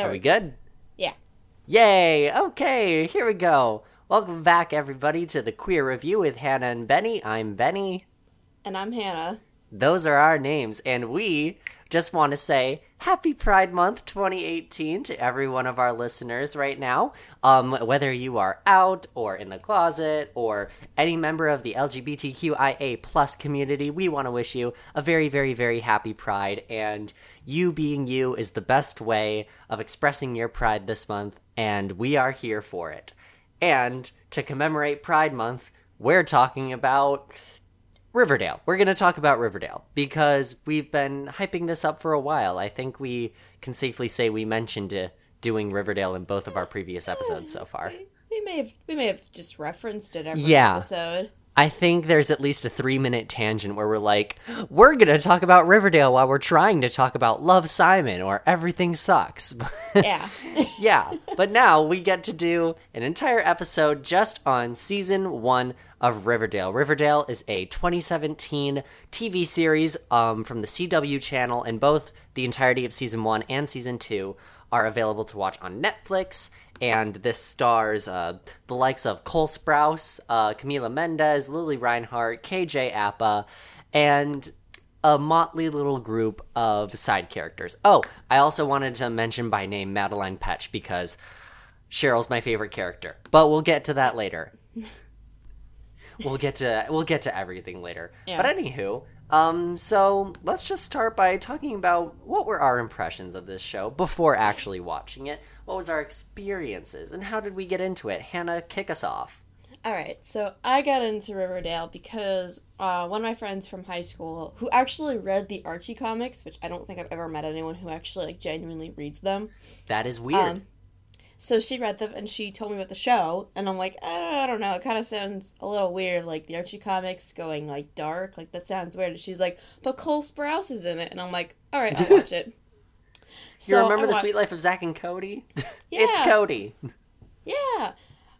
There Are we we good? Yeah. Yay! Okay, here we go. Welcome back, everybody, to the Queer Review with Hannah and Benny. I'm Benny. And I'm Hannah. Those are our names, and we just want to say Happy Pride Month 2018 to every one of our listeners right now. Um, whether you are out or in the closet or any member of the LGBTQIA plus community, we want to wish you a very, very, very happy Pride. And you being you is the best way of expressing your pride this month, and we are here for it. And to commemorate Pride Month, we're talking about Riverdale. We're going to talk about Riverdale because we've been hyping this up for a while. I think we can safely say we mentioned uh, doing Riverdale in both of our previous episodes so far. We may have we may have just referenced it every Yeah. episode. I think there's at least a three minute tangent where we're like, we're going to talk about Riverdale while we're trying to talk about Love Simon or Everything Sucks. Yeah. yeah, but now we get to do an entire episode just on season one of Riverdale. Riverdale is a 2017 TV series um, from the CW channel, and both the entirety of season one and season two are available to watch on Netflix. And this stars uh, the likes of Cole Sprouse, uh, Camila Mendes, Lili Reinhart, KJ Apa, and a motley little group of side characters. Oh, I also wanted to mention by name Madelaine Petsch because Cheryl's my favorite character. But we'll get to that later. we'll get to we'll get to everything later. Yeah. But anywho, um so let's just start by talking about what were our impressions of this show before actually watching it. What was our experiences and how did we get into it? Hannah, kick us off. All right. So I got into Riverdale because uh, one of my friends from high school who actually read the Archie comics, which I don't think I've ever met anyone who actually like genuinely reads them. That is weird. Um, so she read them and she told me about the show, and I'm like, I don't know, it kind of sounds a little weird, like the Archie comics going like dark, like that sounds weird. And she's like, but Cole Sprouse is in it, and I'm like, all right, I'll watch it. you remember I the Suite Life of Zack and Cody? it's Cody. Yeah.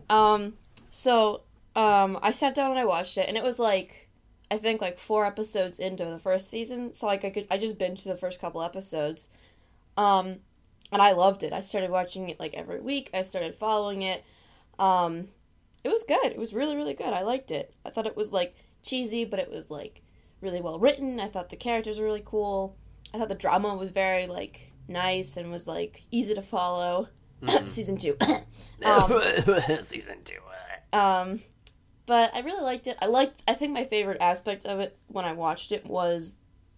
Um. So, um, I sat down and I watched it, and it was like, I think like four episodes into the first season. So like I could, I just binged to the first couple episodes. Um, and I loved it. I started watching it like every week. I started following it. Um, it was good. It was really, really good. I liked it. I thought it was like cheesy, but it was like really well written. I thought the characters were really cool. I thought the drama was very like nice and was like easy to follow. Season two. um, Season two. um, but I really liked it. I liked. I think my favorite aspect of it when I watched it was,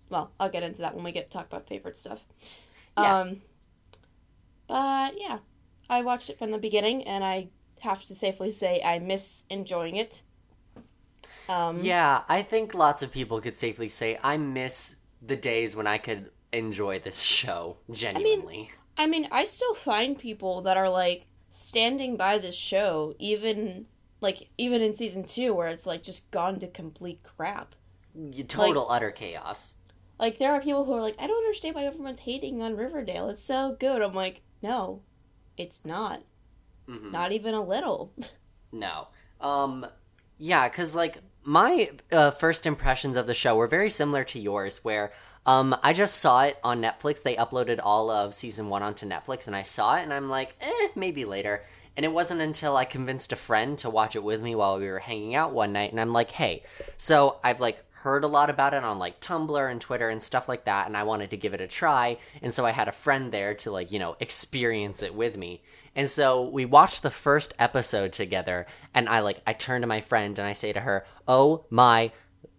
well, I'll get into that when we get to talk about favorite stuff. Yeah. Um, but yeah, I watched it from the beginning, and I have to safely say I miss enjoying it. Um, Yeah, I think lots of people could safely say I miss the days when I could enjoy this show genuinely. I mean, I mean, I still find people that are like standing by this show, even like even in season two, where it's like just gone to complete crap. Total utter chaos. Like there are people who are like, I don't understand why everyone's hating on Riverdale. It's so good. I'm like, no, it's not. Mhm. Not even a little. No. Um yeah, cuz like my uh, first impressions of the show were very similar to yours where um I just saw it on Netflix. They uploaded all of season 1 onto Netflix and I saw it and I'm like, "Eh, maybe later." And it wasn't until I convinced a friend to watch it with me while we were hanging out one night and I'm like, "Hey, so I've like heard a lot about it on like Tumblr and Twitter and stuff like that and I wanted to give it a try." And so I had a friend there to like, you know, experience it with me. And so we watched the first episode together, and I like I turn to my friend and I say to her, "Oh my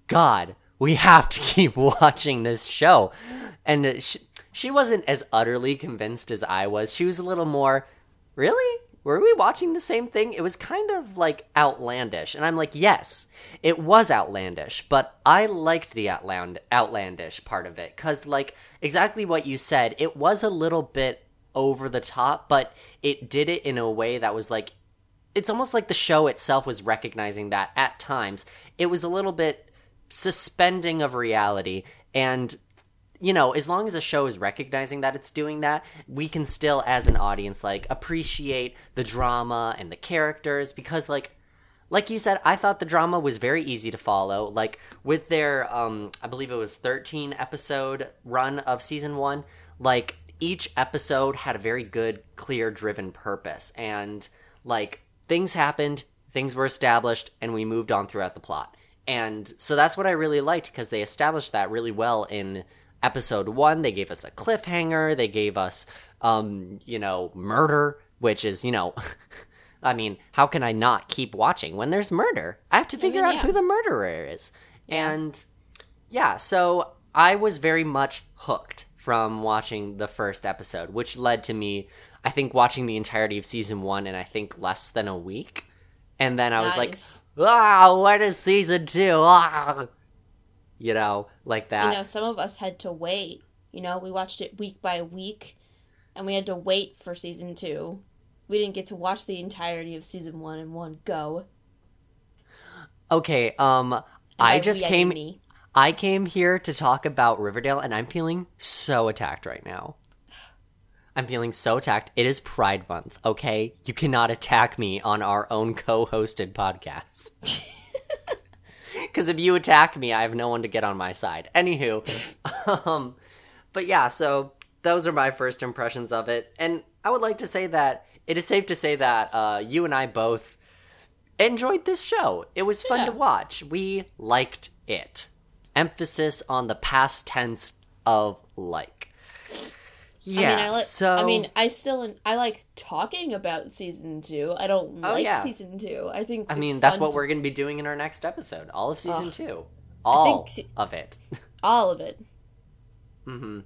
god, we have to keep watching this show." And she, she wasn't as utterly convinced as I was. She was a little more, "Really? Were we watching the same thing?" It was kind of like outlandish, and I'm like, "Yes, it was outlandish, but I liked the outland outlandish part of it cuz like exactly what you said, it was a little bit over the top, but it did it in a way that was like it's almost like the show itself was recognizing that at times it was a little bit suspending of reality and you know as long as a show is recognizing that it's doing that we can still as an audience like appreciate the drama and the characters because like like you said i thought the drama was very easy to follow like with their um i believe it was 13 episode run of season 1 like each episode had a very good, clear, driven purpose. And, like, things happened, things were established, and we moved on throughout the plot. And so that's what I really liked because they established that really well in episode one. They gave us a cliffhanger, they gave us, um, you know, murder, which is, you know, I mean, how can I not keep watching when there's murder? I have to figure mean, out yeah. who the murderer is. And yeah, so I was very much hooked from watching the first episode, which led to me, I think, watching the entirety of season one in I think less than a week. And then I was Nice. like, ah, what is season two? Ah. You know, like that. you know, some of us had to wait. You know, we watched it week by week, and we had to wait for season two. We didn't get to watch the entirety of season one in one go. okay, um, And I just came. me. I came here to talk about Riverdale, and I'm feeling so attacked right now. I'm feeling so attacked. It is Pride Month, okay? You cannot attack me on our own co hosted podcast. Because if you attack me, I have no one to get on my side. Anywho, um, but yeah, so those are my first impressions of it. And I would like to say that it is safe to say that uh, you and I both enjoyed this show. It was fun Yeah. to watch. We liked it. Emphasis on the past tense of like. Yeah. I mean, I like. so I mean, I still I like talking about season two. I don't Oh, like yeah. season two. I think. I mean, that's what to- we're going to be doing in our next episode. All of season two. All se- of it. all of it. hmm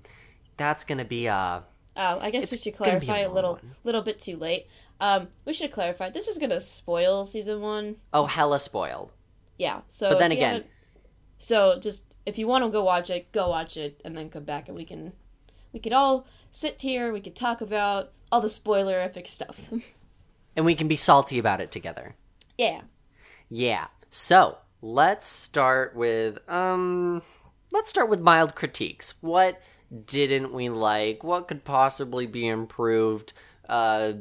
That's going to be uh Oh, I guess we should gonna a clarify a, little, one. little bit too late. Um, we should clarify. This is gonna spoil season one. oh hella spoiled. Yeah. So, But then again- so just if you want to go watch it, go watch it, and then come back, and we can, we could all sit here. We could talk about all the spoilerific stuff. And we can be salty about it together. yeah. Yeah. So, let's start with um let's start with mild critiques. What didn't we like? What could possibly be improved? Uh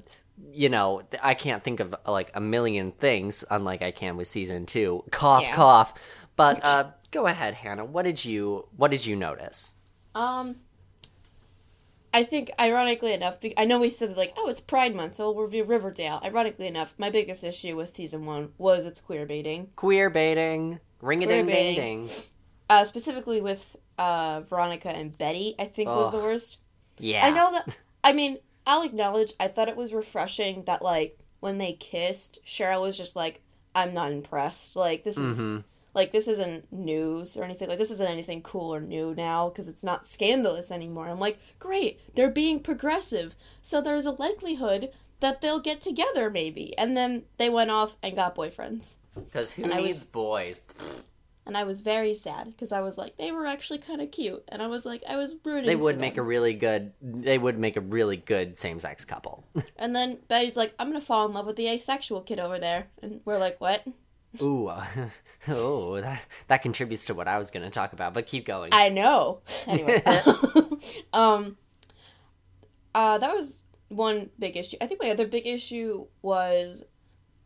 you know, I can't think of like a million things unlike I can with season 2. Cough Yeah. cough. But uh go ahead, Hannah. What did you what did you notice? Um. I think, ironically enough, I know we said like, oh, it's Pride Month, so we'll review Riverdale. Ironically enough, my biggest issue with season one was its queer baiting. Queer baiting. Ring a ding ding ding. Uh, specifically with uh, Veronica and Betty, I think was the worst. Yeah. I know that. I mean, I'll acknowledge. I thought it was refreshing that like when they kissed, Cheryl was just like, "I'm not impressed. Like this is Mhm. Like this isn't news or anything. Like this isn't anything cool or new now because it's not scandalous anymore." I'm like, "Great, they're being progressive, so there's a likelihood." That they'll get together, maybe, and then they went off and got boyfriends, Cuz who And needs was- boys? and I was very sad because I was like, they were actually kind of cute, and I was like, I was rooting. They for would make a really good they would make a really good same-sex couple. And then Betty's like, I'm gonna fall in love with the asexual kid over there. And we're like, what? Ooh, uh, oh, that, that contributes to what I was going to talk about, but keep going. I know. Anyway. um uh that was one big issue. I think my other big issue was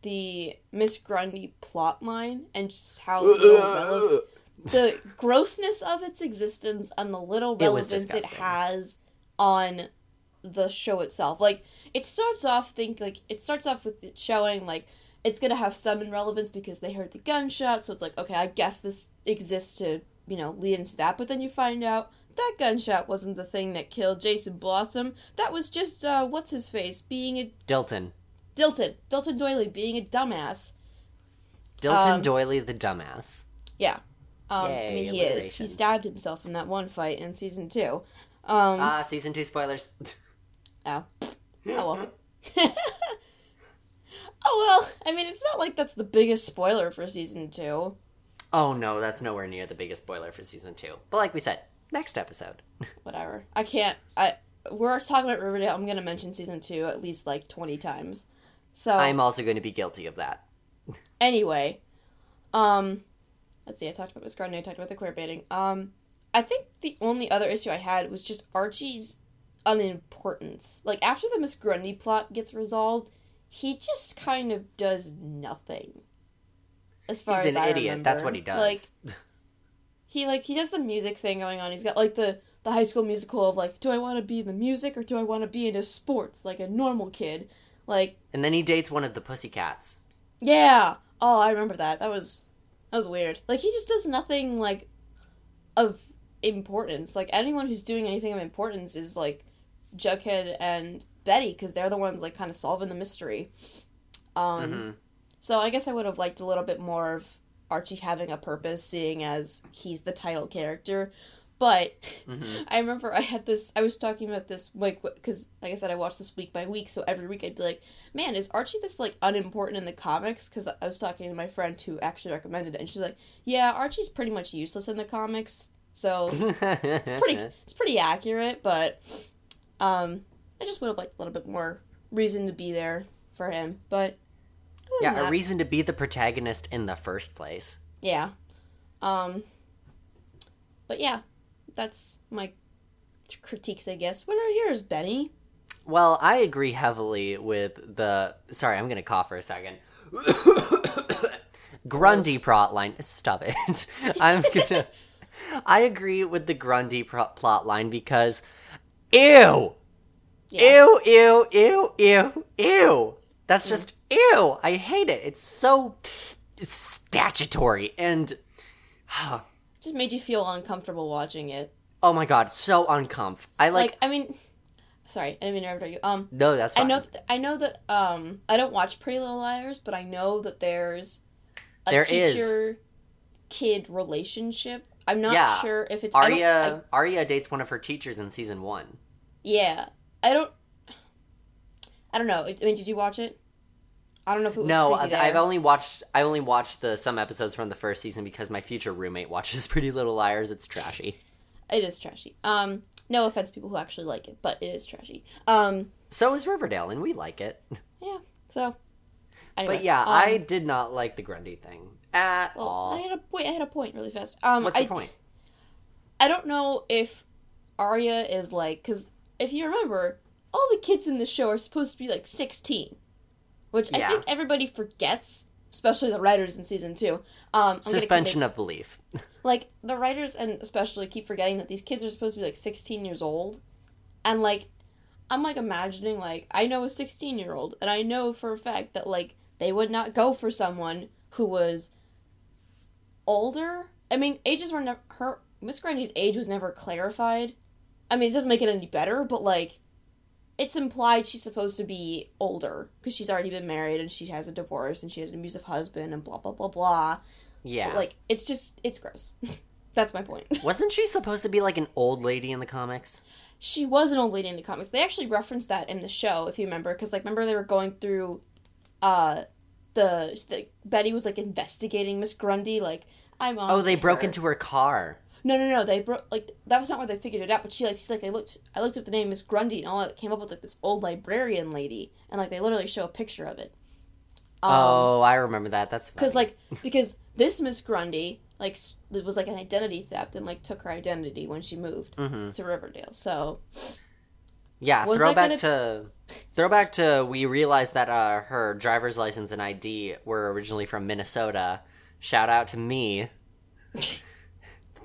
the Miss Grundy plot line and just how little relevant the grossness of its existence and the little relevance it disgusting. has on the show itself. Like it starts off think like it starts off with it showing like it's gonna have some relevance because they heard the gunshot, so it's like, okay, I guess this exists to, you know, lead into that, but then you find out that gunshot wasn't the thing that killed Jason Blossom. That was just uh what's his face being a Dilton. Dilton. Dilton Doiley being a dumbass. Dilton Um, Doiley the dumbass. Yeah. Um, I mean, he is. He stabbed himself in that one fight in season two. Um, Ah, season 2 spoilers. oh. Oh well. oh well. I mean, it's not like that's the biggest spoiler for season two. oh no, that's nowhere near the biggest spoiler for season 2. But like we said, next episode. Whatever. I can't. I. We're talking about Riverdale. I'm gonna mention season two at least like 20 times. So I'm also going to be guilty of that. anyway, um, let's see. I talked about Miss Grundy. I talked about the queer baiting. Um, I think the only other issue I had was just Archie's unimportance. Like after the Miss Grundy plot gets resolved, he just kind of does nothing. As far He's as an I idiot. That's what he does. Like he like he does the music thing going on. He's got like the the high school musical of like, do I want to be in the music or do I want to be into sports like a normal kid? Like, And then he dates one of the pussycats. yeah. Oh, I remember that. That was that was weird. Like he just does nothing like of importance. Like anyone who's doing anything of importance is like Jughead and Betty because they're the ones like kind of solving the mystery. Um Mhm. so I guess I would have liked a little bit more of Archie having a purpose seeing as he's the title character. But Mhm. I remember I had this. I was talking about this like because, like I said, I watched this week by week. So every week I'd be like, "Man, is Archie this like unimportant in the comics?" Because I was talking to my friend who actually recommended it, and she's like, "Yeah, Archie's pretty much useless in the comics." So it's pretty, it's pretty accurate. But um, I just would have liked a little bit more reason to be there for him. But yeah, a reason to be the protagonist in the first place. yeah. Um. But yeah, that's my critiques, I guess. What are yours, Benny? Well, I agree heavily with the. Sorry, I'm gonna cough for a second. Grundy plot line. Stop it. I'm gonna. I agree with the Grundy pro- plot line because, ew, Yeah. ew, ew, ew, ew, ew. That's just ew. I hate it. It's so statutory and. just made you feel uncomfortable watching it. Oh my god, so uncomf. I Like, like. I mean, sorry, I didn't mean to interrupt you. Um, no, that's I know, th- I know that. Um, I don't watch Pretty Little Liars, but I know that there's a There teacher kid relationship. I'm not Yeah. sure if it's I Aria I- Aria dates one of her teachers in season one. yeah, I don't. I don't know. I mean, did you watch it? I don't know if it was No, I've only watched I only watched the some episodes from the first season because my future roommate watches Pretty Little Liars. It's trashy. It is trashy. Um, no offense, to people who actually like it, but it is trashy. Um, So is Riverdale, and we like it. yeah. So, anyway, But yeah, um, I did not like the Grundy thing at Well, all. I had a point. I had a point really fast. Um, What's I, your point? I don't know if Aria is like because if you remember, all the kids in the show are supposed to be like sixteen, which Yeah. I think everybody forgets, especially the writers in season two. Um, I'm gonna keep Suspension of belief. like the writers and especially keep forgetting that these kids are supposed to be like sixteen years old, and like I'm like imagining like I know a sixteen year old, and I know for a fact that like they would not go for someone who was older. I mean, ages were never her Miss Grundy's age was never clarified. I mean, it doesn't make it any better, but like it's implied she's supposed to be older because she's already been married and she has a divorce and she has an abusive husband and blah blah blah blah. Yeah. But, like it's just it's gross. That's my point. Wasn't she supposed to be like an old lady in the comics? she was an old lady in the comics. They actually referenced that in the show, if you remember, because like remember they were going through, uh, the, the Betty was like investigating Miss Grundy, like I'm on. Oh, they to broke into her car. No, no, no. They broke like that was not where they figured it out. But she like she's like I looked I looked up the name Miss Grundy and all that came up with like this old librarian lady, and like they literally show a picture of it. Um, oh, I remember that. That's because like because this Miss Grundy like it was like an identity theft and like took her identity when she moved Mhm. to Riverdale. So Yeah, Was throwback to throwback to we realized that uh, her driver's license and ID were originally from Minnesota. Shout out to me,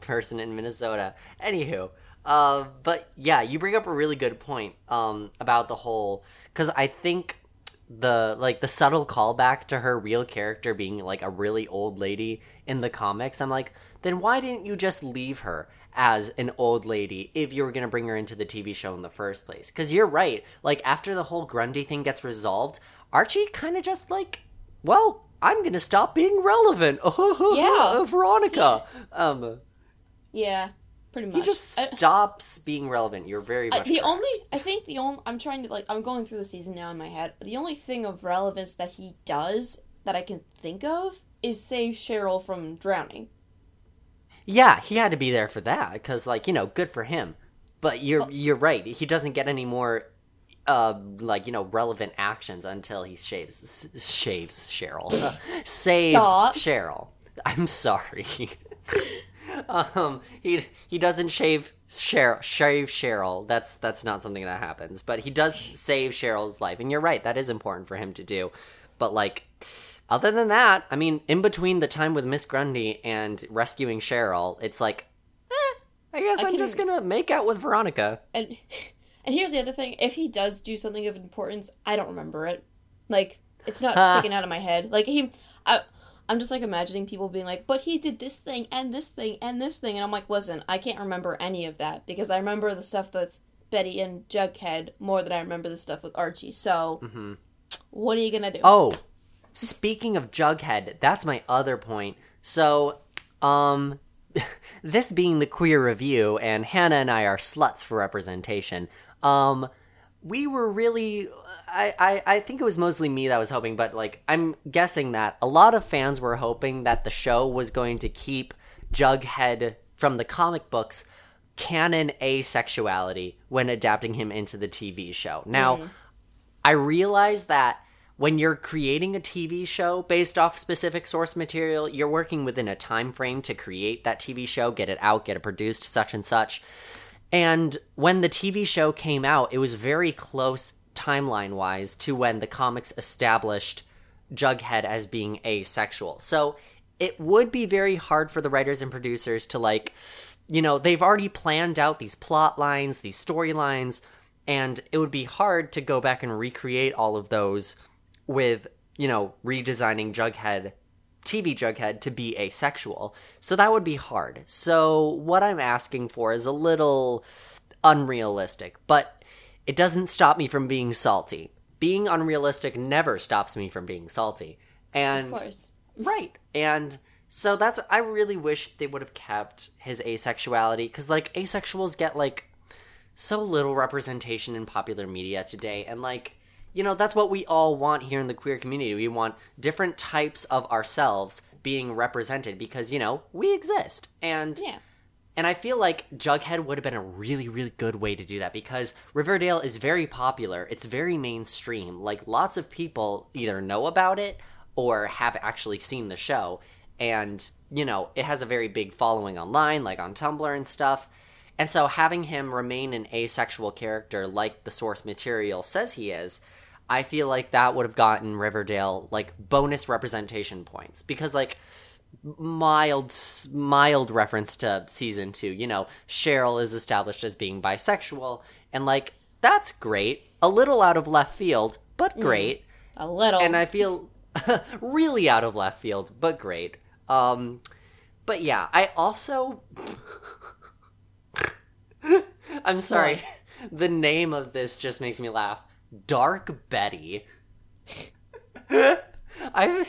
person in Minnesota. Anywho, uh, but yeah, you bring up a really good point um, about the whole because I think the like the subtle callback to her real character being like a really old lady in the comics. I'm like, then why didn't you just leave her? as an old lady if you were going to bring her into the TV show in the first place. Because you're right. Like, after the whole Grundy thing gets resolved, Archie kind of just like, well, I'm going to stop being relevant. Yeah. Veronica. Um, yeah, pretty much. he just I- stops being relevant. You're very I- the correct. only I think the only I'm trying to like I'm going through the season now in my head. The only thing of relevance that he does that I can think of is save Cheryl from drowning. Yeah, he had to be there for that because, like, you know, good for him. But you're you're right. He doesn't get any more, uh, like you know, relevant actions until he shaves shaves Cheryl, saves Stop. Cheryl. I'm sorry. um, he he doesn't shave Cheryl, shave Cheryl. That's that's not something that happens. But he does save Cheryl's life, and you're right. That is important for him to do. But like, other than that, I mean, in between the time with Miss Grundy and rescuing Cheryl, it's like, eh, I guess I I'm just gonna make out with Veronica. And and here's the other thing: if he does do something of importance, I don't remember it. Like it's not sticking out of my head. Like he, I, I'm just like imagining people being like, "But he did this thing and this thing and this thing," and I'm like, "Listen, I can't remember any of that because I remember the stuff with Betty and Jughead more than I remember the stuff with Archie. So, hmm what are you gonna do?" Oh, speaking of Jughead, that's my other point. So, um, this being the queer review, and Hannah and I are sluts for representation. Um, we were really, I, I, I think it was mostly me that was hoping, but like, I'm guessing that a lot of fans were hoping that the show was going to keep Jughead from the comic books canon asexuality when adapting him into the TV show. Now, mm. I realize that when you're creating a TV show based off specific source material, you're working within a time frame to create that TV show, get it out, get it produced, such and such. And when the TV show came out, it was very close timeline wise to when the comics established Jughead as being asexual. So it would be very hard for the writers and producers to like, you know, they've already planned out these plot lines, these storylines, and it would be hard to go back and recreate all of those with, you know, redesigning Jughead, TV Jughead to be asexual. So that would be hard. So what I'm asking for is a little unrealistic, but it doesn't stop me from being salty. Being unrealistic never stops me from being salty. And of course. Right. And so that's I really wish they would have kept his asexuality cuz like asexuals get like so little representation in popular media today and like you know that's what we all want here in the queer community. We want different types of ourselves being represented because you know, we exist. And Yeah. and I feel like Jughead would have been a really, really good way to do that because Riverdale is very popular. It's very mainstream. Like, lots of people either know about it or have actually seen the show. And, you know, it has a very big following online, like on Tumblr and stuff. And so having him remain an asexual character like the source material says he is, I feel like that would have gotten Riverdale, like, bonus representation points. Because, like, mild mild reference to season 2 you know cheryl is established as being bisexual and like that's great. A little out of left field but great. A little. and i feel really out of left field but great. Um but yeah i also i'm sorry. The name of this just makes me laugh dark betty i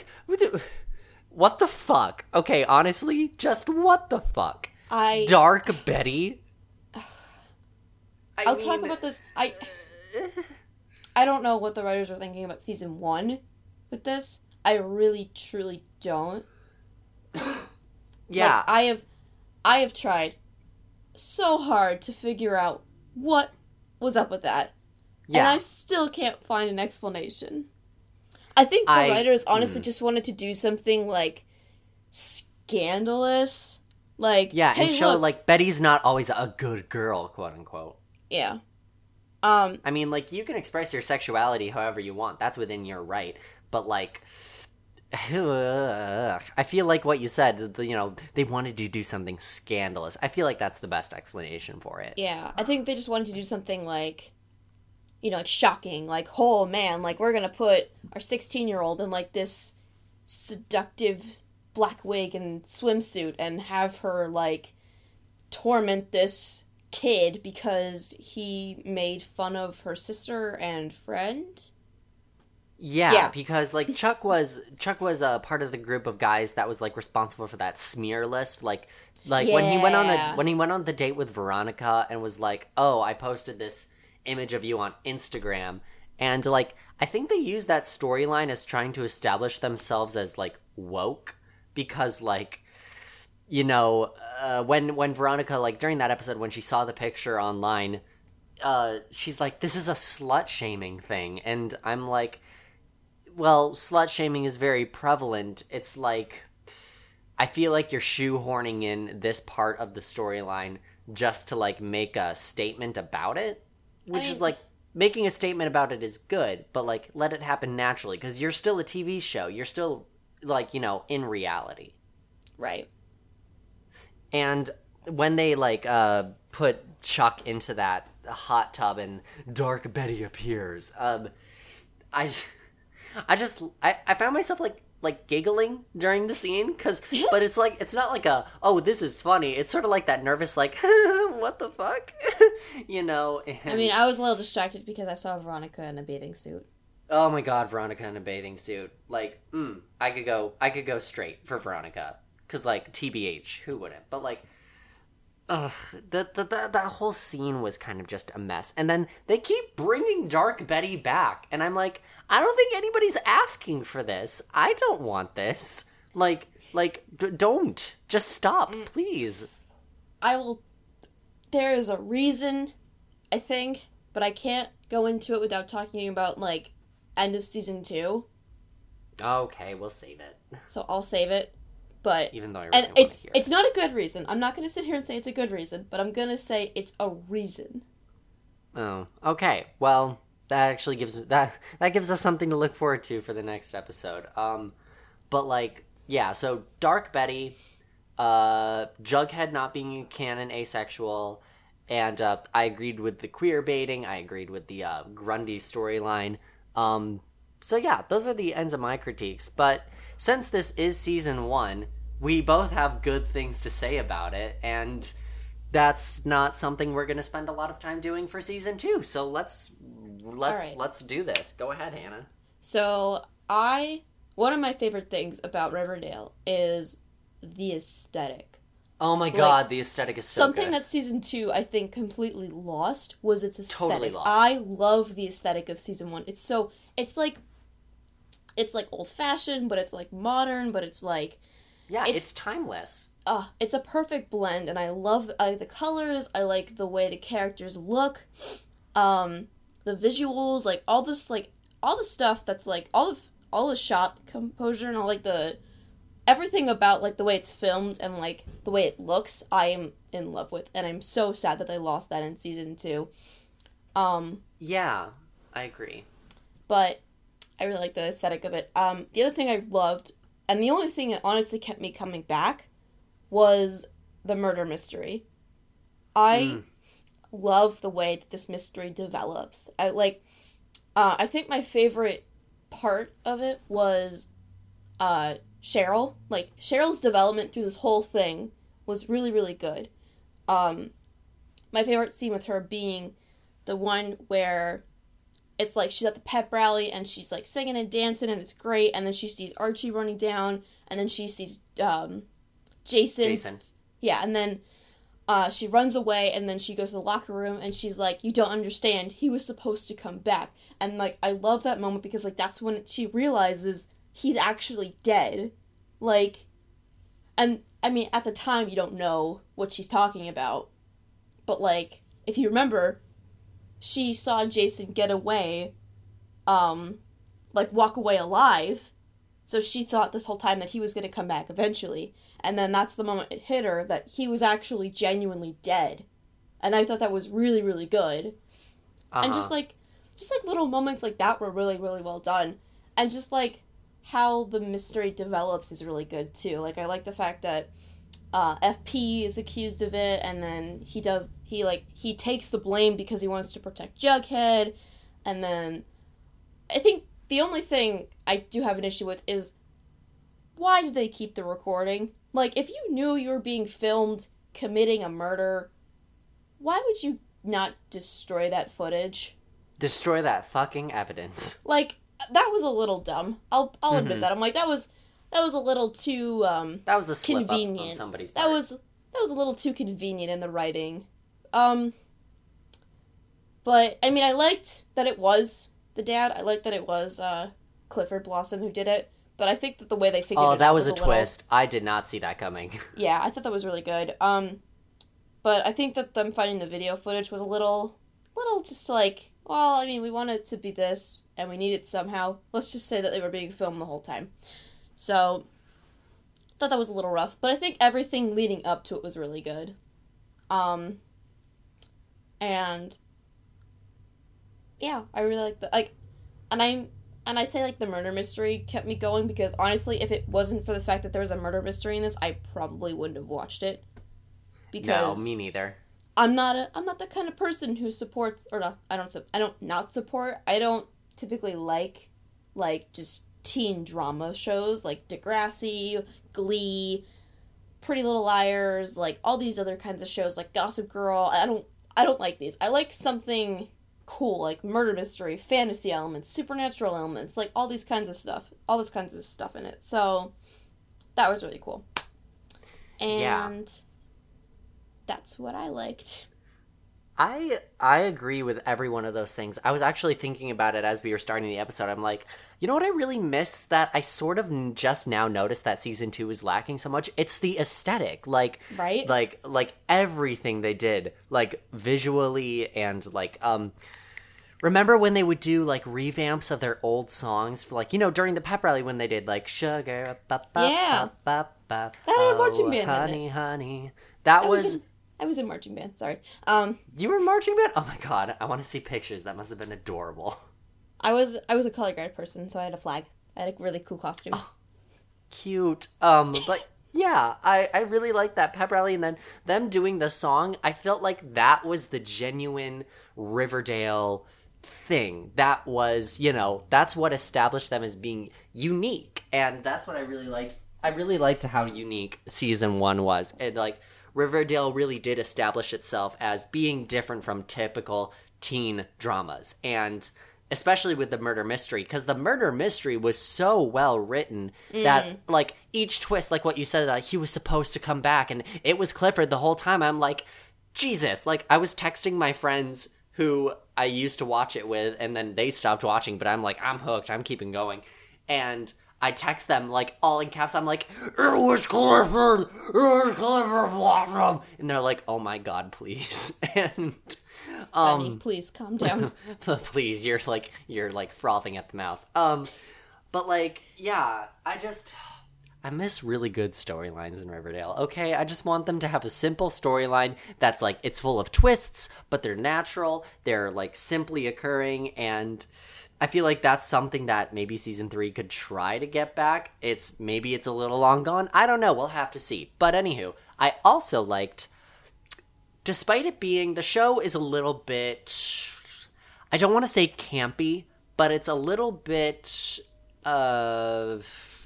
what the fuck okay honestly just what the fuck I dark betty I I'll talk about this. I I don't know what the writers were thinking about season one with this. I really truly don't. yeah Like, I have I have tried so hard to figure out what was up with that. Yeah And I still can't find an explanation. I think the I- writers honestly mm. just wanted to do something like scandalous. Like yeah hey, and show look. like betty's not always a good girl quote unquote Yeah. Um I mean, like you can express your sexuality however you want. That's within your right. But like, I feel like what you said. the- You know, they wanted to do something scandalous. I feel like that's the best explanation for it. Yeah, I think they just wanted to do something like, you know, like shocking, like, oh man, like we're gonna put our 16 year old in like this seductive black wig and swimsuit and have her like torment this kid because he made fun of her sister and friend. Yeah, Yeah. because like Chuck was Chuck was a part of the group of guys that was like responsible for that smear list. Like, like when he went on the when he went on the date with Veronica and was like, "Oh, I posted this image of you on Instagram," and like I think they use that storyline as trying to establish themselves as like woke because like you know uh, when when Veronica like during that episode when she saw the picture online uh she's like this is a slut shaming thing. And I'm like well, slut shaming is very prevalent. It's like I feel like you're shoehorning in this part of the storyline just to like make a statement about it, which I is like making a statement about it is good, but like let it happen naturally because you're still a TV show. You're still like, you know, in reality. Right. And when they like uh put Chuck into that hot tub and Dark Betty appears. Um, I, I just I, I found myself like like giggling during the scene because but it's like it's not like a oh this is funny it's sort of like that nervous like what the fuck you know and, I mean, I was a little distracted because I saw Veronica in a bathing suit. oh my god veronica in a bathing suit like mm, i could go i could go straight for veronica because like tbh who wouldn't but like Ugh, the, the, the, that whole scene was kind of just a mess. And then they keep bringing Dark Betty back. And I'm like, I don't think anybody's asking for this. I don't want this. Like, like, d- don't. Just stop, mm. please. I will. There is a reason, I think, but I can't go into it without talking about like end of season two. Okay, we'll save it. So I'll save it. But Even though I really and it's hear it's it. not a good reason. I'm not gonna sit here and say it's a good reason, but I'm gonna say it's a reason. Oh, okay. Well, that actually gives that that gives us something to look forward to for the next episode. Um, but like, yeah. So Dark Betty, uh, Jughead not being canon asexual, and uh, I agreed with the queer baiting. I agreed with the uh, Grundy storyline. Um, so yeah, those are the ends of my critiques. But since this is season one, we both have good things to say about it, and that's not something we're going to spend a lot of time doing for season two. So let's let's right. let's do this. Go ahead, Hannah. So I one of my favorite things about Riverdale is the aesthetic. Oh my god, the aesthetic is so Something good. that season two I think completely lost was its aesthetic. Totally lost. I love the aesthetic of season one. It's so it's like it's like old fashioned, but it's like modern, but it's like yeah, it's- it's, timeless. uh it's a perfect blend and I love I like the colors, I like the way the characters look. Um the visuals, like all this like all the stuff that's like all of all the shot composure and all like the everything about like the way it's filmed and like the way it looks, I am in love with and I'm so sad that they lost that in season 2. Um Yeah, I agree. but I really like the aesthetic of it. Um, the other thing I loved, and the only thing that honestly kept me coming back, was the murder mystery. I Mm. Love the way that this mystery develops. I like. Uh, I think my favorite part of it was uh, Cheryl. Like Cheryl's development through this whole thing was really really good. Um, my favorite scene with her being the one where it's like she's at the pep rally and she's like singing and dancing and it's great and then she sees Archie running down and then she sees um Jason's Jason. yeah and then uh she runs away and then she goes to the locker room and she's like you don't understand he was supposed to come back and like I love that moment because like that's when she realizes he's actually dead like and I mean at the time you don't know what she's talking about but like if you remember she saw Jason get away, um, like walk away alive. So she thought this whole time that he was going to come back eventually. And then that's the moment it hit her that he was actually genuinely dead. And I thought that was really, really good. Uh-huh. And just like, just like little moments like that were really, really well done. And just like how the mystery develops is really good too. Like, I like the fact that uh, FP is accused of it, and then he does he like he takes the blame because he wants to protect Jughead, and then I think the only thing I do have an issue with is why did they keep the recording? Like, if you knew you were being filmed committing a murder, why would you not destroy that footage? Destroy that fucking evidence. Like, that was a little dumb. I'll I'll Mhm. admit that. I'm like that was that was a little too um That was a slip up on Convenient. somebody's part. that was that was a little too convenient in the writing. Um but I mean I liked that it was the dad. I liked that it was uh Clifford Blossom who did it. But I think that the way they figured Oh, it that out was Oh, that was a little- twist. I did not see that coming. yeah, I thought that was really good. Um but I think that them finding the video footage was a little little just like well, I mean, we want it to be this and we need it somehow. Let's just say that they were being filmed the whole time. So thought that was a little rough, but I think everything leading up to it was really good. Um and yeah, I really like the like and I'm and I say like the murder mystery kept me going because honestly, if it wasn't for the fact that there was a murder mystery in this, I probably wouldn't have watched it. No, because me neither. I'm not a I'm not the kind of person who supports or not I don't I don't not support I don't typically like like just teen drama shows like Degrassi, Glee, Pretty Little Liars, like all these other kinds of shows like Gossip Girl. I don't I don't like these. I like something cool like murder mystery, fantasy elements, supernatural elements, like all these kinds of stuff. All this kinds of stuff in it. So that was really cool. And Yeah. that's what I liked. I I agree with every one of those things. I was actually thinking about it as we were starting the episode. I'm like, you know what I really miss that I sort of just now noticed that season 2 is lacking so much? It's the aesthetic. Like Right? like like everything they did, like visually and like um Remember when they would do like revamps of their old songs for like you know during the pep rally when they did like sugar ba, ba, Yeah. ba, That had oh, marching band honey honey that I was, was in, I was in marching band. Sorry. Um, you were marching band oh my god I want to see pictures that must have been adorable I was I was a color guard person, so I had a flag. I had a really cool costume. Oh. cute um but yeah I I really liked that pep rally and then them doing the song I felt like that was the genuine Riverdale thing that was you know that's what established them as being unique. And that's what i really liked. I really liked how unique season one was. And like riverdale really did establish itself as being different from typical teen dramas. And especially with the murder mystery because the murder mystery was so well written that mm. like each twist like what you said like he was supposed to come back and it was clifford the whole time. I'm like Jesus, like I was texting my friends who I used to watch it with, and then they stopped watching, but I'm like, I'm hooked, I'm keeping going. And I text them like all in caps, I'm like, it was Clifford, it was Clifford Blossom. And they're like, oh my god, please. And um please calm down. please, you're like you're like frothing at the mouth. Um but like, yeah, I just I miss really good storylines in Riverdale. Okay, I just want them to have a simple storyline that's like it's full of twists, but they're natural, they're like simply occurring and I feel like that's something that maybe season 3 could try to get back. It's maybe it's a little long gone. I don't know, we'll have to see. But anywho, I also liked despite it being the show is a little bit I don't want to say campy, but it's a little bit of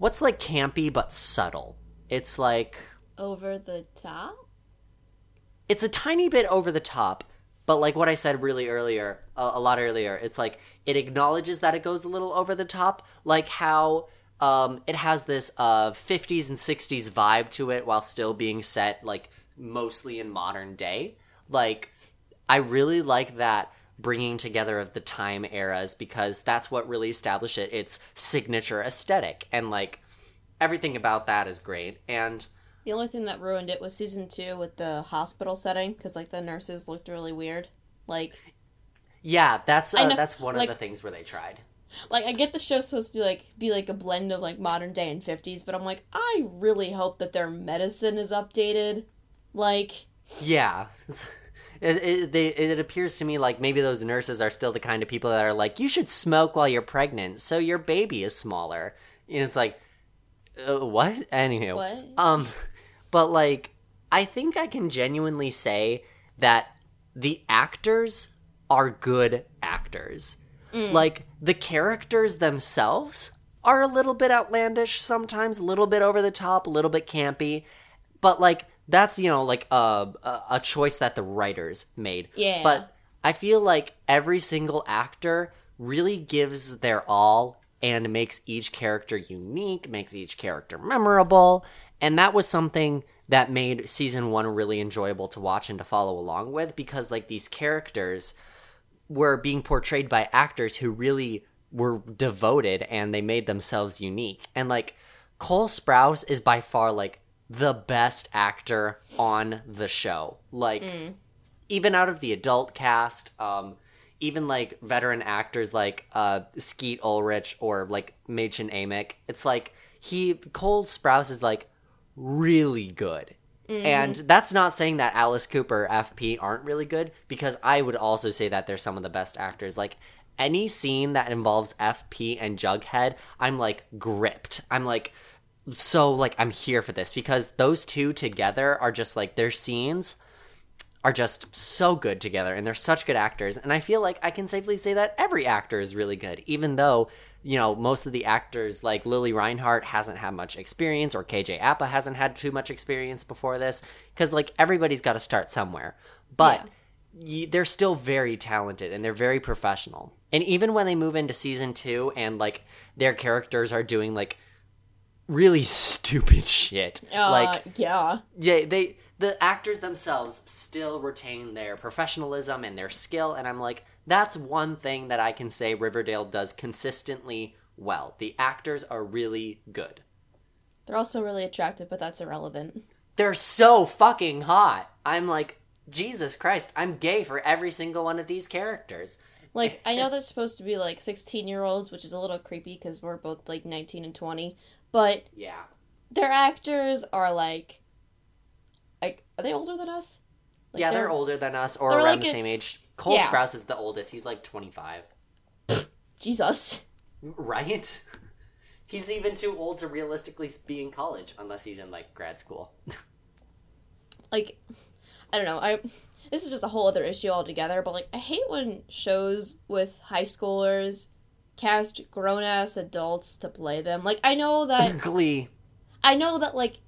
what's like campy but subtle. It's like Over the top? it's a tiny bit over the top, but like what I said really earlier, a, a lot earlier, it's like it acknowledges that it goes a little over the top, like how um, it has this uh, 50s and 60s vibe to it while still being set like mostly in modern day. Like I really like that bringing together of the time eras because that's what really established it its signature aesthetic and like everything about that is great and The only thing that ruined it was season two with the hospital setting because like the nurses looked really weird. Like, yeah that's uh, that's one like- of the things where they tried like I get the show's supposed to like be like a blend of like modern day and fifties, but I'm like, I really hope that their medicine is updated. Like, Yeah. It, it, they, it appears to me like maybe those nurses are still the kind of people that are like, you should smoke while you're pregnant so your baby is smaller. And it's like, uh, what? Anywho. What? Um, but like, I think I can genuinely say that the actors are good actors. Like, the characters themselves are a little bit outlandish sometimes, a little bit over the top, a little bit campy. But like, that's, you know, like a, a, choice that the writers made. Yeah. But I feel like every single actor really gives their all and makes each character unique, makes each character memorable. And that was something that made season one really enjoyable to watch and to follow along with because, like, these characters were being portrayed by actors who really were devoted and they made themselves unique. And, like, Cole Sprouse is by far, like, the best actor on the show. Like, even out of the adult cast, um, even like veteran actors like uh, Skeet Ulrich or like Mädchen Amick, it's like he Cole Sprouse is like really good. And that's not saying that Alice Cooper FP aren't really good because I would also say that they're some of the best actors. Like any scene that involves FP and Jughead, I'm like gripped. I'm like so like I'm here for this because those two together are just like their scenes are just so good together and they're such good actors. And I feel like I can safely say that every actor is really good even though you know most of the actors like Lili Reinhart hasn't had much experience or KJ Apa hasn't had too much experience before this cuz like everybody's got to start somewhere. But y they're still very talented and they're very professional. And even when they move into season 2 and like their characters are doing like really stupid shit. Uh, like yeah. yeah they the actors themselves still retain their professionalism and their skill and i'm like that's one thing that i can say riverdale does consistently well. The actors are really good. They're also really attractive, but that's irrelevant. they're so fucking hot. I'm like jesus christ i'm gay for every single one of these characters. Like, I know they're supposed to be like 16 year olds, which is a little creepy because we're both like 19 and 20, but yeah their actors are like. Like, are they older than us? Like, yeah they're, older than us or around like the a- same age cole Yeah. sprouse is the oldest he's like 25 Jesus. right he's even too old to realistically be in college unless he's in like grad school Like, I don't know. I. This is just a whole other issue altogether, but like, I hate when shows with high schoolers cast grown ass adults to play them. Like, I know that. glee I know that like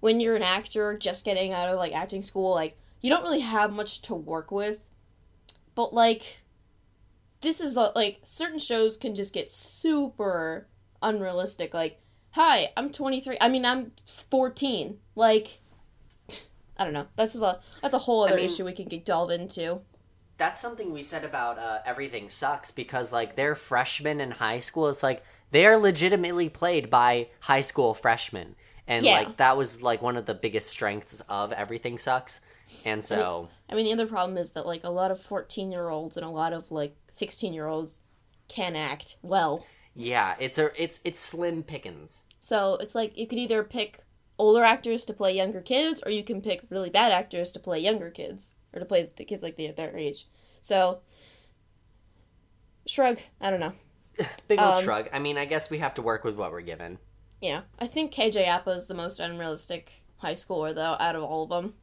when you're an actor just getting out of like acting school, like you don't really have much to work with. But like this is a, like certain shows can just get super unrealistic. Like, hi, I'm 23. I mean, I'm 14. Like I don't know. That's just a that's a whole other mean- issue we can get delve into. That's something we said about uh, everything sucks because like they're freshmen in high school. It's like they are legitimately played by high school freshmen. And Yeah. like that was like one of the biggest strengths of everything sucks. And so I mean, the other problem is that like a lot of 14 year olds and a lot of like 16 year olds can act well. yeah it's a it's it's slim pickings. So it's like you could either pick older actors to play younger kids, or you can pick really bad actors to play younger kids, or to play the kids like the, their age. So, shrug. I don't know. big old Um, shrug i mean i guess we have to work with what we're given Yeah, I think KJ Apa is the most unrealistic high schooler though out of all of them.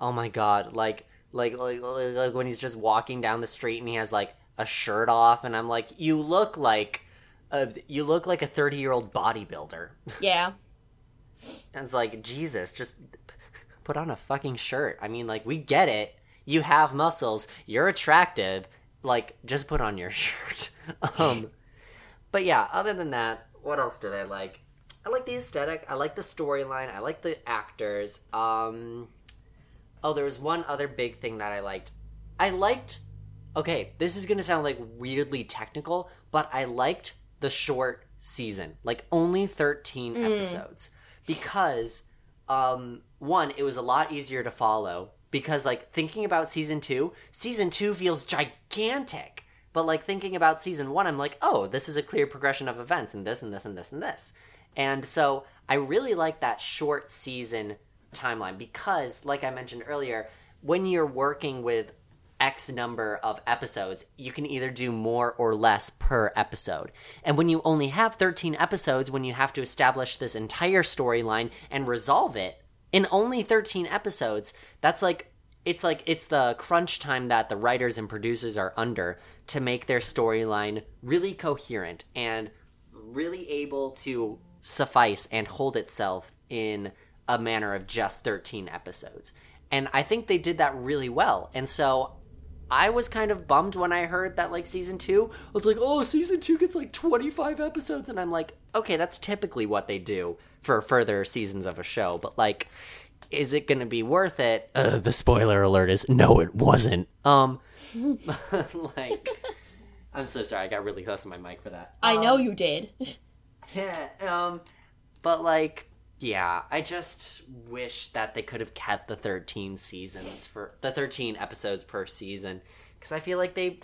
oh my god like like like, like like when he's just walking down the street and he has like a shirt off and i'm like you look like a, you look like a 30 year old bodybuilder Yeah, And it's like, Jesus, just put on a fucking shirt. I mean, like, we get it. You have muscles. You're attractive. Like, just put on your shirt. um, but yeah, other than that, what else did I like? I like the aesthetic. I like the storyline. I like the actors. Um, oh, there was one other big thing that I liked. I liked. Okay, this is gonna sound like weirdly technical, but I liked the short season, like only thirteen episodes, because um, one, it was a lot easier to follow. Because like thinking about season two, season two feels gigantic. But like thinking about season one, I'm like, oh, this is a clear progression of events, and this and this and this and this. And so I really like that short season timeline because, like I mentioned earlier, when you're working with X number of episodes, you can either do more or less per episode. And when you only have 13 episodes, when you have to establish this entire storyline and resolve it in only 13 episodes, that's like it's like it's the crunch time that the writers and producers are under to make their storyline really coherent and really able to suffice and hold itself in a manner of just 13 episodes. And I think they did that really well. And so I was kind of bummed when I heard that like season 2 was like, "Oh, season 2 gets like 25 episodes." And I'm like, "Okay, that's typically what they do for further seasons of a show." But like is it going to be worth it? Uh, the spoiler alert is no, it wasn't. Um, like, I'm so sorry. I got really close to my mic for that. I know you did. Yeah, um, but like, yeah, I just wish that they could have kept the 13 seasons for the 13 episodes per season because I feel like they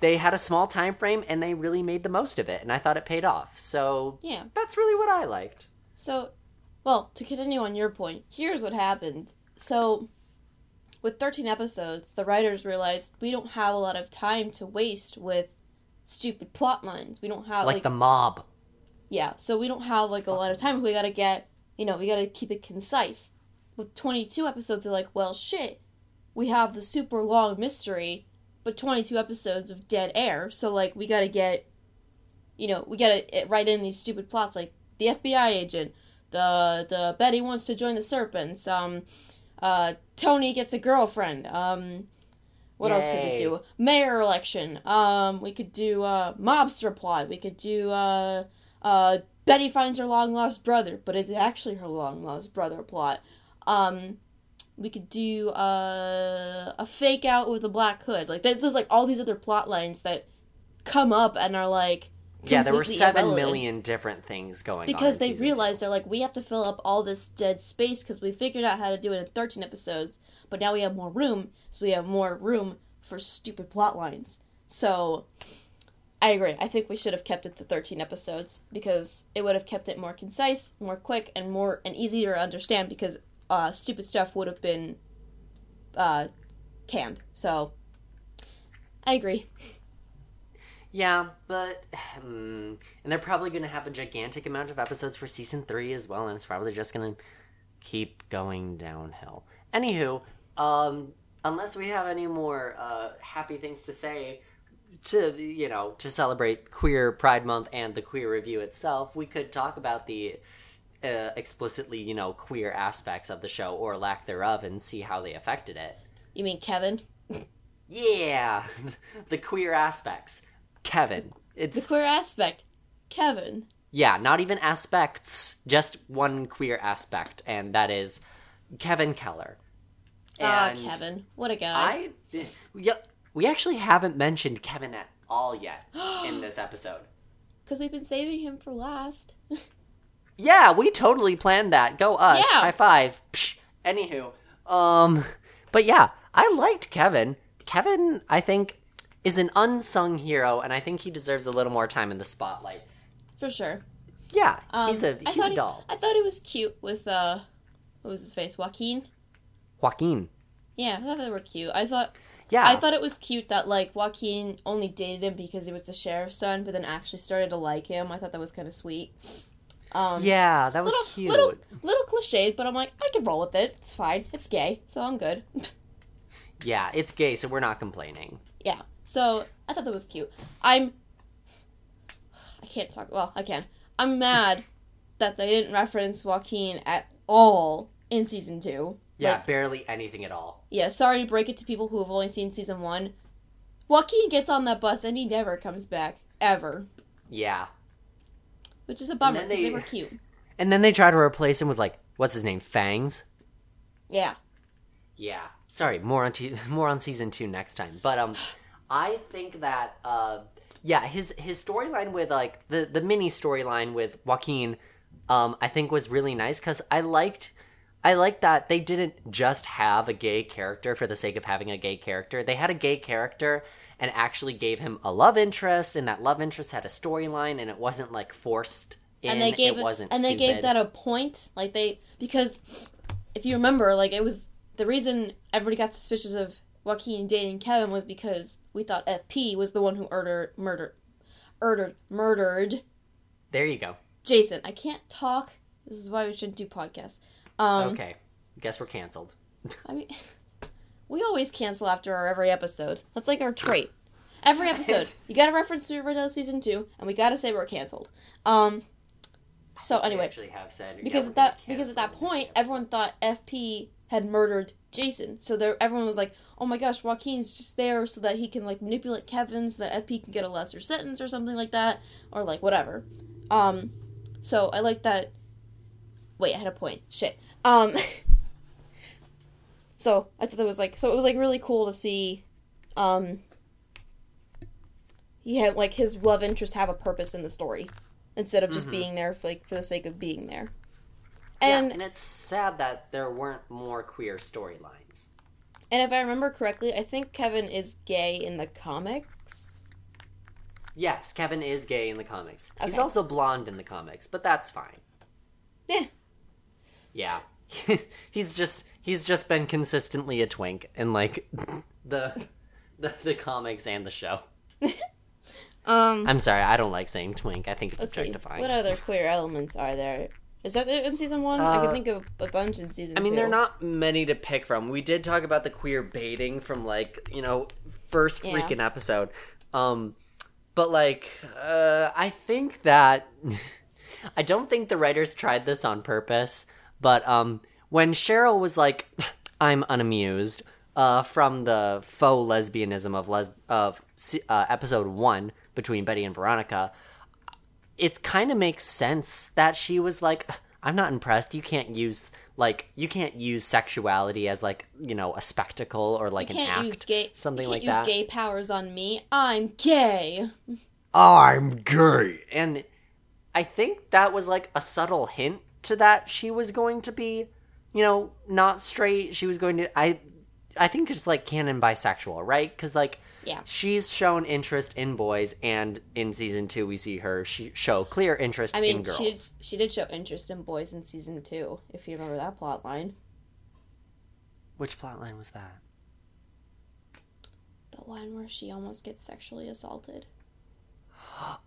they had a small time frame and they really made the most of it, and I thought it paid off. So yeah. that's really what I liked. So, well, to continue on your point, here's what happened. So, with 13 episodes, the writers realized we don't have a lot of time to waste with stupid plot lines. We don't have like, like, the mob. yeah, so we don't have like a lot of time. We got to get you know, we got to keep it concise. With 22 episodes, they're like, well, shit, we have the super long mystery, but 22 episodes of dead air, so like we got to get, you know, we got to write in these stupid plots like the FBI agent, the the Betty wants to join the Serpents, um, uh, Tony gets a girlfriend, um. What else could we do? Mayor election. Um, we could do uh, mobster plot. We could do uh, uh, Betty finds her long lost brother, but it's actually her long lost brother plot. Um, we could do uh, a fake out with a black hood. Like there's just like all these other plot lines that come up and are like Yeah, there were seven million different things going on. because they two. they're like we have to fill up all this dead space because we figured out how to do it in 13 episodes but now we have more room so we have more room for stupid plot lines so i agree. I think we should have kept it to 13 episodes because it would have kept it more concise more quick and more and easier to understand because uh, stupid stuff would have been uh, canned. So i agree. Yeah, but hmm, and they're probably going to have a gigantic amount of episodes for season three as well, and it's probably just going to keep going downhill. Anywho, um, unless we have any more uh, happy things to say to you know to celebrate Queer Pride Month and the queer review itself, we could talk about the uh, explicitly you know queer aspects of the show or lack thereof and see how they affected it. you mean kevin? Yeah, the queer aspects. Kevin, it's the queer aspect. Kevin. Yeah, not even aspects, just one queer aspect, and that is Kevin Keller. ah And kevin. What a guy. I, yeah, we actually haven't mentioned Kevin at all yet in this episode. Because we've been saving him for last. Yeah, we totally planned that. Go us. Yeah. High five. Psh. Anywho, um, but yeah, I liked Kevin. Kevin, I think, is an unsung hero, and I think he deserves a little more time in the spotlight. For sure. Yeah, Um, he's a I he's a he- doll. I thought he was cute with, uh, what was his face? Joaquin? Joaquin. Yeah, I thought they were cute. I thought Yeah, I thought it was cute that like Joaquin only dated him because he was the sheriff's son, but then actually started to like him. I thought that was kind of sweet. Um, yeah, that was little, cute. Little, little cliched, but I'm like, I can roll with it. It's fine. It's gay, so I'm good. Yeah, it's gay, so we're not complaining. yeah. So I thought that was cute. I'm. I can't talk. Well, I can. I'm mad that they didn't reference Joaquin at all in season two. Yeah, Like, barely anything at all. yeah. Sorry to break it to people who have only seen season one. Joaquin gets on that bus and he never comes back ever, Yeah. which is a bummer because they... they- were cute. And then they try to replace him with like what's his name? Fangs? Yeah. Yeah. Sorry, more on t- more on season 2 next time. But um I think that uh yeah, his his storyline with like the the mini storyline with Joaquin um I think was really nice cuz I liked I like that they didn't just have a gay character for the sake of having a gay character. They had a gay character and actually gave him a love interest and that love interest had a storyline and it wasn't like forced in. and they gave it wasn't and they gave that a point like they because if you remember like it was the reason everybody got suspicious of Joaquin dating Kevin was because we thought FP was the one who murdered murdered murdered murdered There you go. Jason. I can't talk. This is why we shouldn't do podcasts. Um, Okay. Guess we're canceled. I mean, we always cancel after our every episode. That's like our trait. Every episode, you got to reference to Riverdale season two, and we got to say we're canceled. Um. So We anyway, actually have said because yeah, at that because at that point everyone thought FP had murdered Jason. So there everyone was like, "Oh my gosh, Joaquin's just there so that he can like manipulate Kevin so that FP can get a lesser sentence or something like that or like whatever." Um so I like that Wait, I had a point. Shit. Um So, I thought that was like so it was like really cool to see um he had like his love interest have a purpose in the story instead of just Mhm. being there for like for the sake of being there. Yeah, And and it's sad that there weren't more queer storylines. and if I remember correctly, I think Kevin is gay in the comics. Yes, Kevin is gay in the comics. He's also blonde in the comics, but that's fine. Yeah. Yeah. he's just he's just been consistently a twink in like the the, the comics and the show. Um I'm sorry, I don't like saying twink. I think it's objectifying. What other queer elements are there? Is that in season one? I Uh, can think of a bunch in season. I mean, there are not many to pick from. We did talk about the queer baiting from like you know first Yeah. freaking episode, um, but like uh, I think that I don't think the writers tried this on purpose. But um, when Cheryl was like, "I'm unamused," uh, from the faux lesbianism of les of uh, episode one between Betty and Veronica, it kind of makes sense that she was like i'm not impressed you can't use like you can't use sexuality as like you know a spectacle or like an act gay. something you like can't use that gay powers on me. I'm gay. i'm gay and i think that was like a subtle hint to that she was going to be you know not straight she was going to i i think it's like canon bisexual right because like Yeah. she's shown interest in boys and in season two we see her she show clear interest I in mean, girls she did, she did show interest in boys in season two, if you remember that plot line. which plotline was that The one where she almost gets sexually assaulted.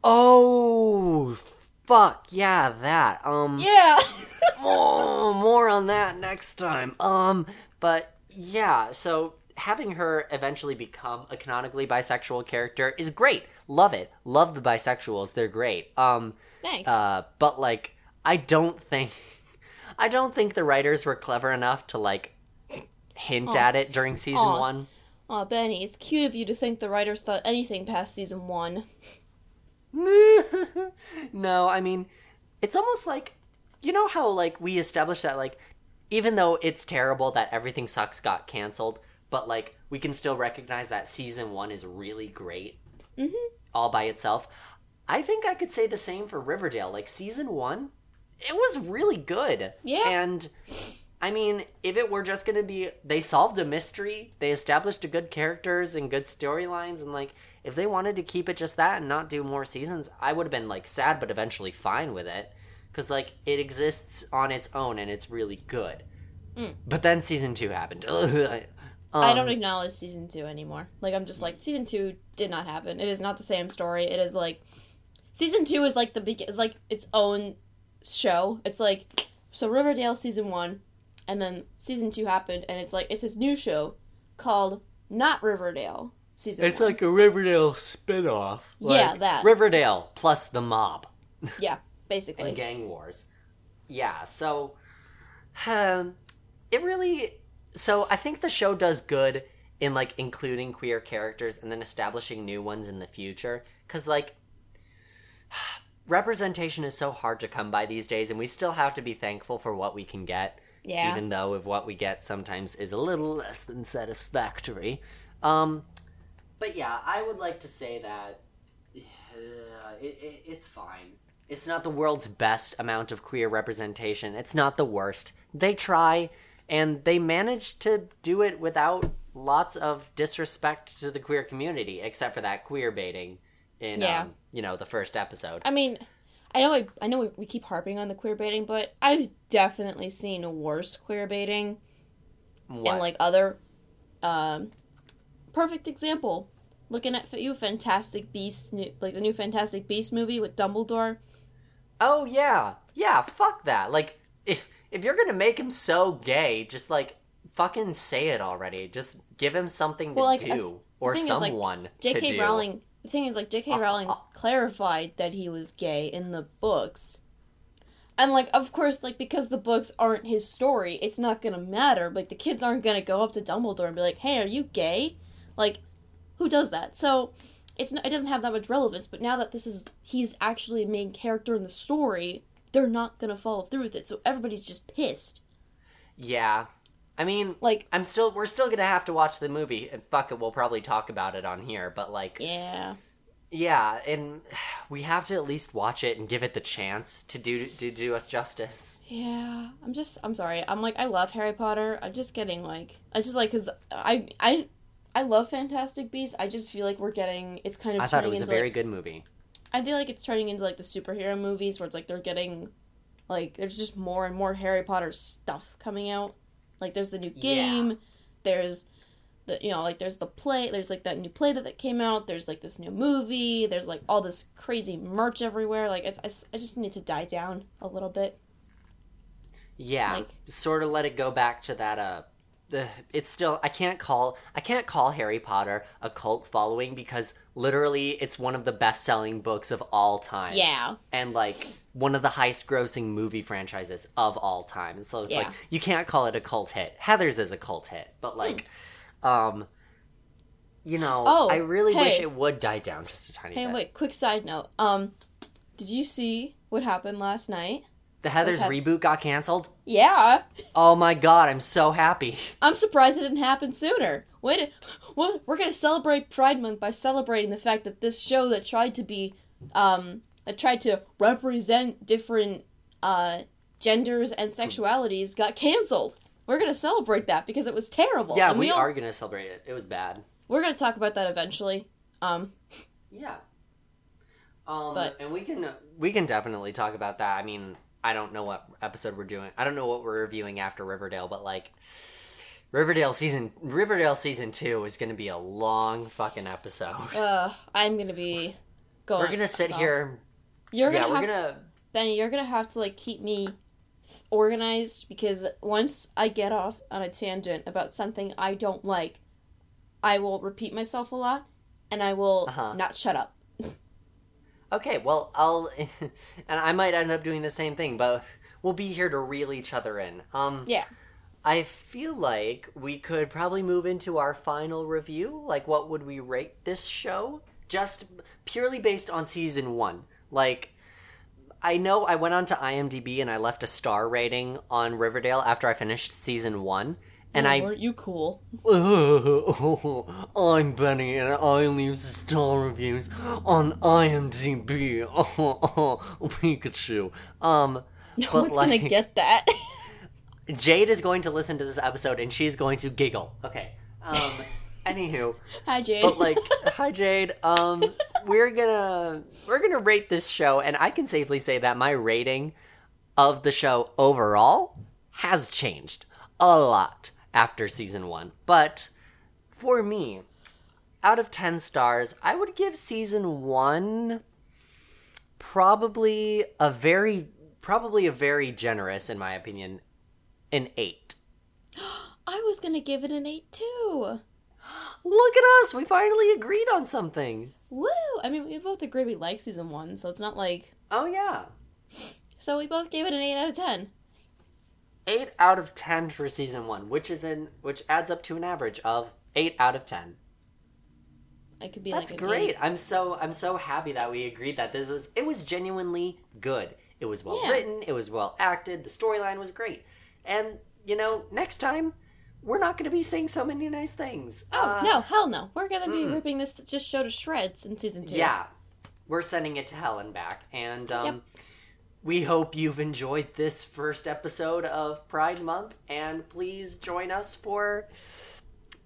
Oh, fuck yeah, that. Um, Yeah. oh, more on that next time. Um, but yeah, so having her eventually become a canonically bisexual character is great. Love it. Love the bisexuals. They're great. Um, Thanks. uh, but like, I don't think, I don't think the writers were clever enough to like hint Aw. at it during season Aw. one. Aw, Benny, it's cute of you to think the writers thought anything past season one. no, I mean, it's almost like you know how like we established that like even though it's terrible that everything sucks got canceled, but like we can still recognize that season 1 is really great Mhm. all by itself. I think I could say the same for Riverdale. Like season 1, it was really good. Yeah. And I mean, if it were just going to be they solved a mystery, they established a good characters and good storylines and like if they wanted to keep it just that and not do more seasons, I would have been like sad but eventually fine with it cuz like it exists on its own and it's really good. Mm. But then season 2 happened. I Um, don't acknowledge season two anymore. Like I'm just like season two did not happen. It is not the same story. It is like season two is like the begin. It's like its own show. It's like so Riverdale season one, and then season two happened, and it's like it's this new show called not Riverdale season. It's one. like a Riverdale spin-off. Yeah, that. Riverdale plus the mob. yeah, basically. and gang wars. Yeah, so um, it really so I think the show does good in like including queer characters and then establishing new ones in the future cuz like representation is so hard to come by these days and we still have to be thankful for what we can get Yeah. even though if what we get sometimes is a little less than satisfactory. Um, but yeah, I would like to say that uh, it, it, it's fine. It's not the world's best amount of queer representation. It's not the worst. They try, and they manage to do it without lots of disrespect to the queer community, except for that queer baiting in, Yeah. um, you know, the first episode. I mean, I know I, I know we, we keep harping on the queer baiting, but I've definitely seen worse queer baiting What? and like other um perfect example looking at you fantastic Beasts, like the new fantastic beast movie with dumbledore Oh yeah, yeah. Fuck that. Like, if if you're gonna make him so gay, just like fucking say it already. Just give him something to like, do or thing is, like, someone to do. jk rowling the thing is like jk rowling uh. clarified that he was gay in the books and like of course like because the books aren't his story it's not gonna matter like the kids aren't gonna go up to dumbledore and be like hey are you gay like who does that so it's not, it doesn't have that much relevance but now that this is he's actually a main character in the story they're not gonna follow through with it so everybody's just pissed Yeah, I mean, like I'm still we're still gonna have to watch the movie, and fuck it, we'll probably talk about it on here. But like, yeah yeah, and we have to at least watch it and give it the chance to do to do us justice. Yeah, I'm just I'm sorry. I'm like I love Harry Potter. I'm just getting like I just like cuz I I I love Fantastic Beasts. I just feel like we're getting it's kind of I thought it was a very like, good movie. I feel like it's turning into like the superhero movies where it's like they're getting like there's just more and more Harry Potter stuff coming out. Like there's the new Yeah. game, there's the you know like there's the play, there's like that new play that, that came out, there's like this new movie, there's like all this crazy merch everywhere. Like it's, I, I just need to die down a little bit. Yeah, Like- sort of let it go back to that. Uh, it's still I can't call I can't call Harry Potter a cult following because literally it's one of the best selling books of all time. Yeah. and like one of the highest grossing movie franchises of all time. And so it's like you can't call it a cult hit. Heathers is a cult hit, but like, um, you know, Oh, I really wish it would die down just a tiny Hey, bit. wait, quick side note. Um, did you see what happened last night? The Heathers reboot got canceled. Yeah. Oh my god, I'm so happy. I'm surprised it didn't happen sooner. Wait, well, we're gonna celebrate Pride Month by celebrating the fact that this show that tried to be, um, that tried to represent different, uh, genders and sexualities got canceled. We're gonna celebrate that because it was terrible. Yeah, And we all- are gonna celebrate it. It was bad. We're gonna talk about that eventually. Um, Yeah. Um, But- and we can we can definitely talk about that. I mean, I don't know what episode we're doing. I don't know what we're reviewing after Riverdale, but like Riverdale season Riverdale season two is going to be a long fucking episode. uh, I'm gonna be going. we're gonna sit off. here. You're yeah, gonna we're have gonna. Benny, you're gonna have to like keep me organized because once I get off on a tangent about something I don't like, I will repeat myself a lot and I will Uh-huh. not shut up. Okay, well, I'll and I might end up doing the same thing, but we'll be here to reel each other in. Um, Yeah. I feel like we could probably move into our final review. Like, what would we rate this show? Just purely based on season one. Like, I know I went onto IMDb and I left a star rating on Riverdale after I finished season one. And Oh, I weren't you cool? I'm Benny, and I leave star reviews on IMDb. Pikachu. Um, No but one's like, gonna get that. Jade is going to listen to this episode, and she's going to giggle. Okay. Um. anywho, Hi, Jade. but like, hi Jade. Um, we're gonna we're gonna rate this show, and I can safely say that my rating of the show overall has changed a lot after season one. But for me, out of 10 stars, I would give season one probably a very, probably a very generous, in my opinion, an eight. I was going to give it an eight too. Look at us. We finally agreed on something. Woo! I mean, we both agree we like season one, so it's not like. Oh, yeah. So we both gave it an 8 out of 10 eight out of ten for season one, which is in which adds up to an average of eight out of ten. I could be. That's like great. Eight. I'm so I'm so happy that we agreed that this was it was genuinely good. It was well yeah. written. It was well acted. The storyline was great. And you know, next time we're not going to be saying so many nice things. Oh uh, no, hell no. We're going to be mm. ripping this just show to shreds in season two. Yeah, we're sending it to hell and back. And um, yep we hope you've enjoyed this first episode of Pride Month and please join us for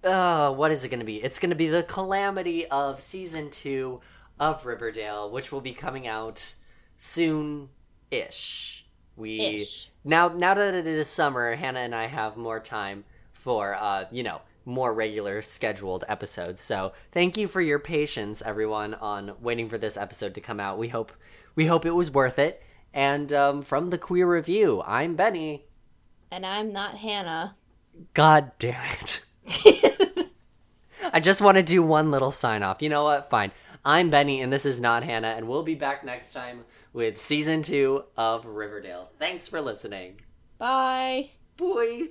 uh what is it going to be? It's going to be the calamity of season 2 of Riverdale, which will be coming out soon ish. We Ish. now now that it is summer, Hannah and I have more time for uh, you know, more regular scheduled episodes. So, thank you for your patience everyone on waiting for this episode to come out. We hope we hope it was worth it. And um, from the Queer Review, I'm Benny. And I'm not Hannah. God damn it. I just want to do one little sign off. You know what? Fine. I'm Benny, and this is not Hannah, and we'll be back next time with season two of Riverdale. Thanks for listening. Bye. Boy.